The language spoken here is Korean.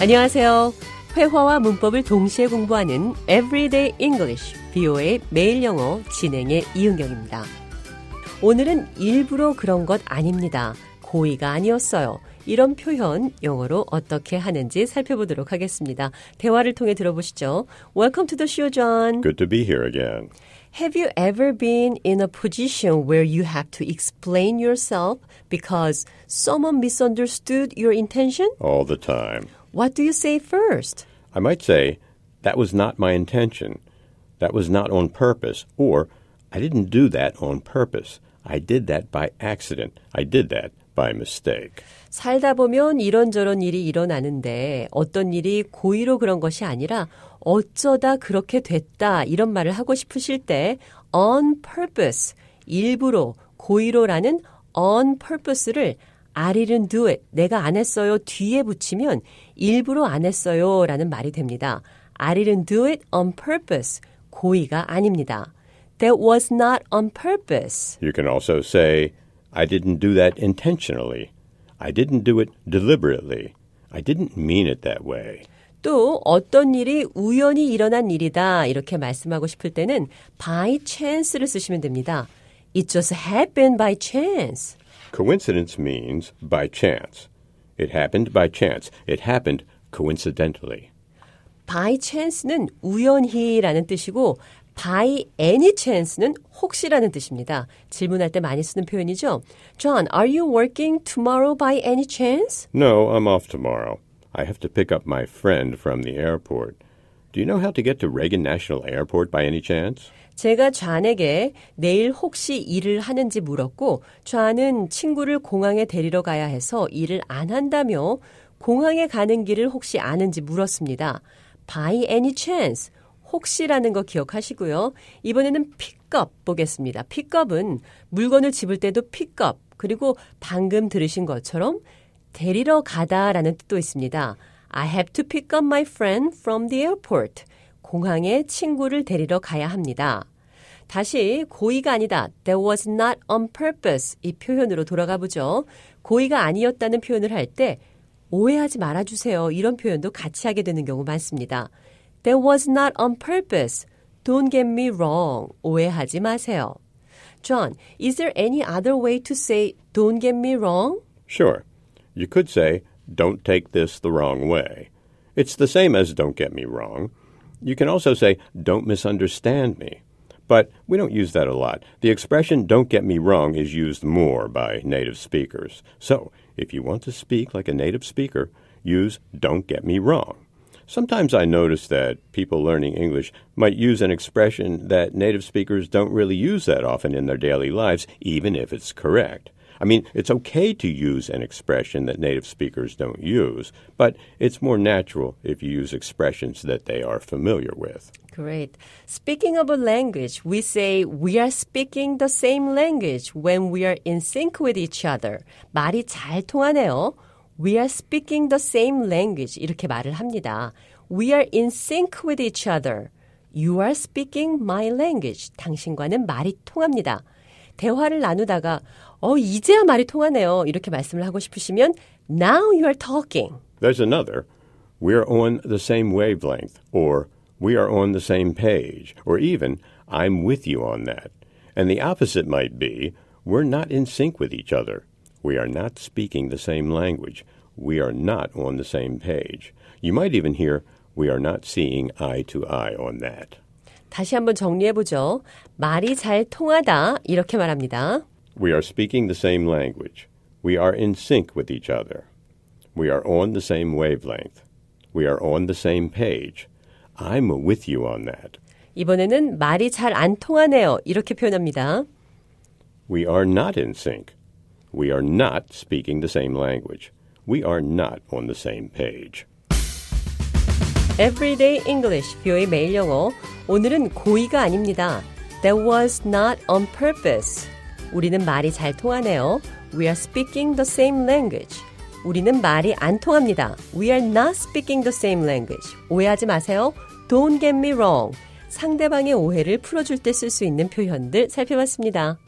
안녕하세요. 회화와 문법을 동시에 공부하는 Everyday English, BO의 매일 영어 진행의 이은경입니다. 오늘은 일부러 그런 것 아닙니다. 고의가 아니었어요. 이런 표현 영어로 어떻게 하는지 살펴보도록 하겠습니다. 대화를 통해 들어보시죠. Welcome to the show, John. Good to be here again. Have you ever been in a position where you have to explain yourself because someone misunderstood your intention? All the time. What do you say first? I might say, that was not my intention. That was not on purpose. Or, I didn't do that on purpose. I did that by accident. I did that by mistake. 살다 보면 이런저런 일이 일어나는데 어떤 일이 고의로 그런 것이 아니라 어쩌다 그렇게 됐다 이런 말을 하고 싶으실 때 on purpose 일부러 고의로라는 on purpose를 I didn't do it. 내가 안 했어요. 뒤에 붙이면 일부러 안 했어요. 라는 말이 됩니다. I didn't do it on purpose. 고의가 아닙니다. That was not on purpose. You can also say, I didn't do that intentionally. I didn't do it deliberately. I didn't mean it that way. 또 어떤 일이 우연히 일어난 일이다 이렇게 말씀하고 싶을 때는 by chance를 쓰시면 됩니다. It just happened by chance. Coincidence means by chance. It happened by chance. It happened coincidentally. by chance는 우연히라는 뜻이고 by any chance는 혹시라는 뜻입니다. 질문할 때 많이 쓰는 표현이죠. John, are you working tomorrow by any chance? No, I'm off tomorrow. I have to pick up my friend from the airport. Do you know how to get to Reagan National Airport by any chance? 제가 John에게 내일 혹시 일을 하는지 물었고 John은 친구를 공항에 데리러 가야 해서 일을 안 한다며 공항에 가는 길을 혹시 아는지 물었습니다. By any chance. 혹시라는 거 기억하시고요. 이번에는 pick up 보겠습니다. pick up은 물건을 집을 때도 pick up 그리고 방금 들으신 것처럼 데리러 가다라는 뜻도 있습니다. I have to pick up my friend from the airport. 공항에 친구를 데리러 가야 합니다. 다시 고의가 아니다. That was not on purpose. 이 표현으로 돌아가 보죠. 고의가 아니었다는 표현을 할 때 오해하지 말아 주세요. 이런 표현도 같이 하게 되는 경우 많습니다. That was not on purpose. Don't get me wrong. 오해하지 마세요. John, is there any other way to say don't get me wrong? Sure. You could say, don't take this the wrong way. It's the same as don't get me wrong. You can also say, don't misunderstand me. But we don't use that a lot. The expression don't get me wrong is used more by native speakers. So, if you want to speak like a native speaker, use don't get me wrong. Sometimes I notice that people learning English might use an expression that native speakers don't really use that often in their daily lives, even if it's correct. I mean, it's okay to use an expression that native speakers don't use, but it's more natural if you use expressions that they are familiar with. Great. Speaking of a language, we say we are speaking the same language when we are in sync with each other. 말이 잘 통하네요. We are speaking the same language. 이렇게 말을 합니다. We are in sync with each other. You are speaking my language. 당신과는 말이 통합니다. 대화를 나누다가 어 이제야 말이 통하네요. 이렇게 말씀을 하고 싶으시면 now you are talking. There's another. We're on the same wavelength, or we are on the same page, or even I'm with you on that. And the opposite might be we're not in sync with each other. We are not speaking the same language. We are not on the same page. You might even hear we are not seeing eye to eye on that. 다시 한번 정리해 보죠. 말이 잘 통하다 이렇게 말합니다. We are speaking the same language. We are in sync with each other. We are on the same wavelength. We are on the same page. I'm with you on that. 이번에는 말이 잘 안 통하네요. 이렇게 표현합니다. We are not in sync. We are not speaking the same language. We are not on the same page. Everyday English, 뷰의 매일 영어. 오늘은 고의가 아닙니다. That was not on purpose. 우리는 말이 잘 통하네요. We are speaking the same language. 우리는 말이 안 통합니다. We are not speaking the same language. 오해하지 마세요. Don't get me wrong. 상대방의 오해를 풀어줄 때 쓸 수 있는 표현들 살펴봤습니다.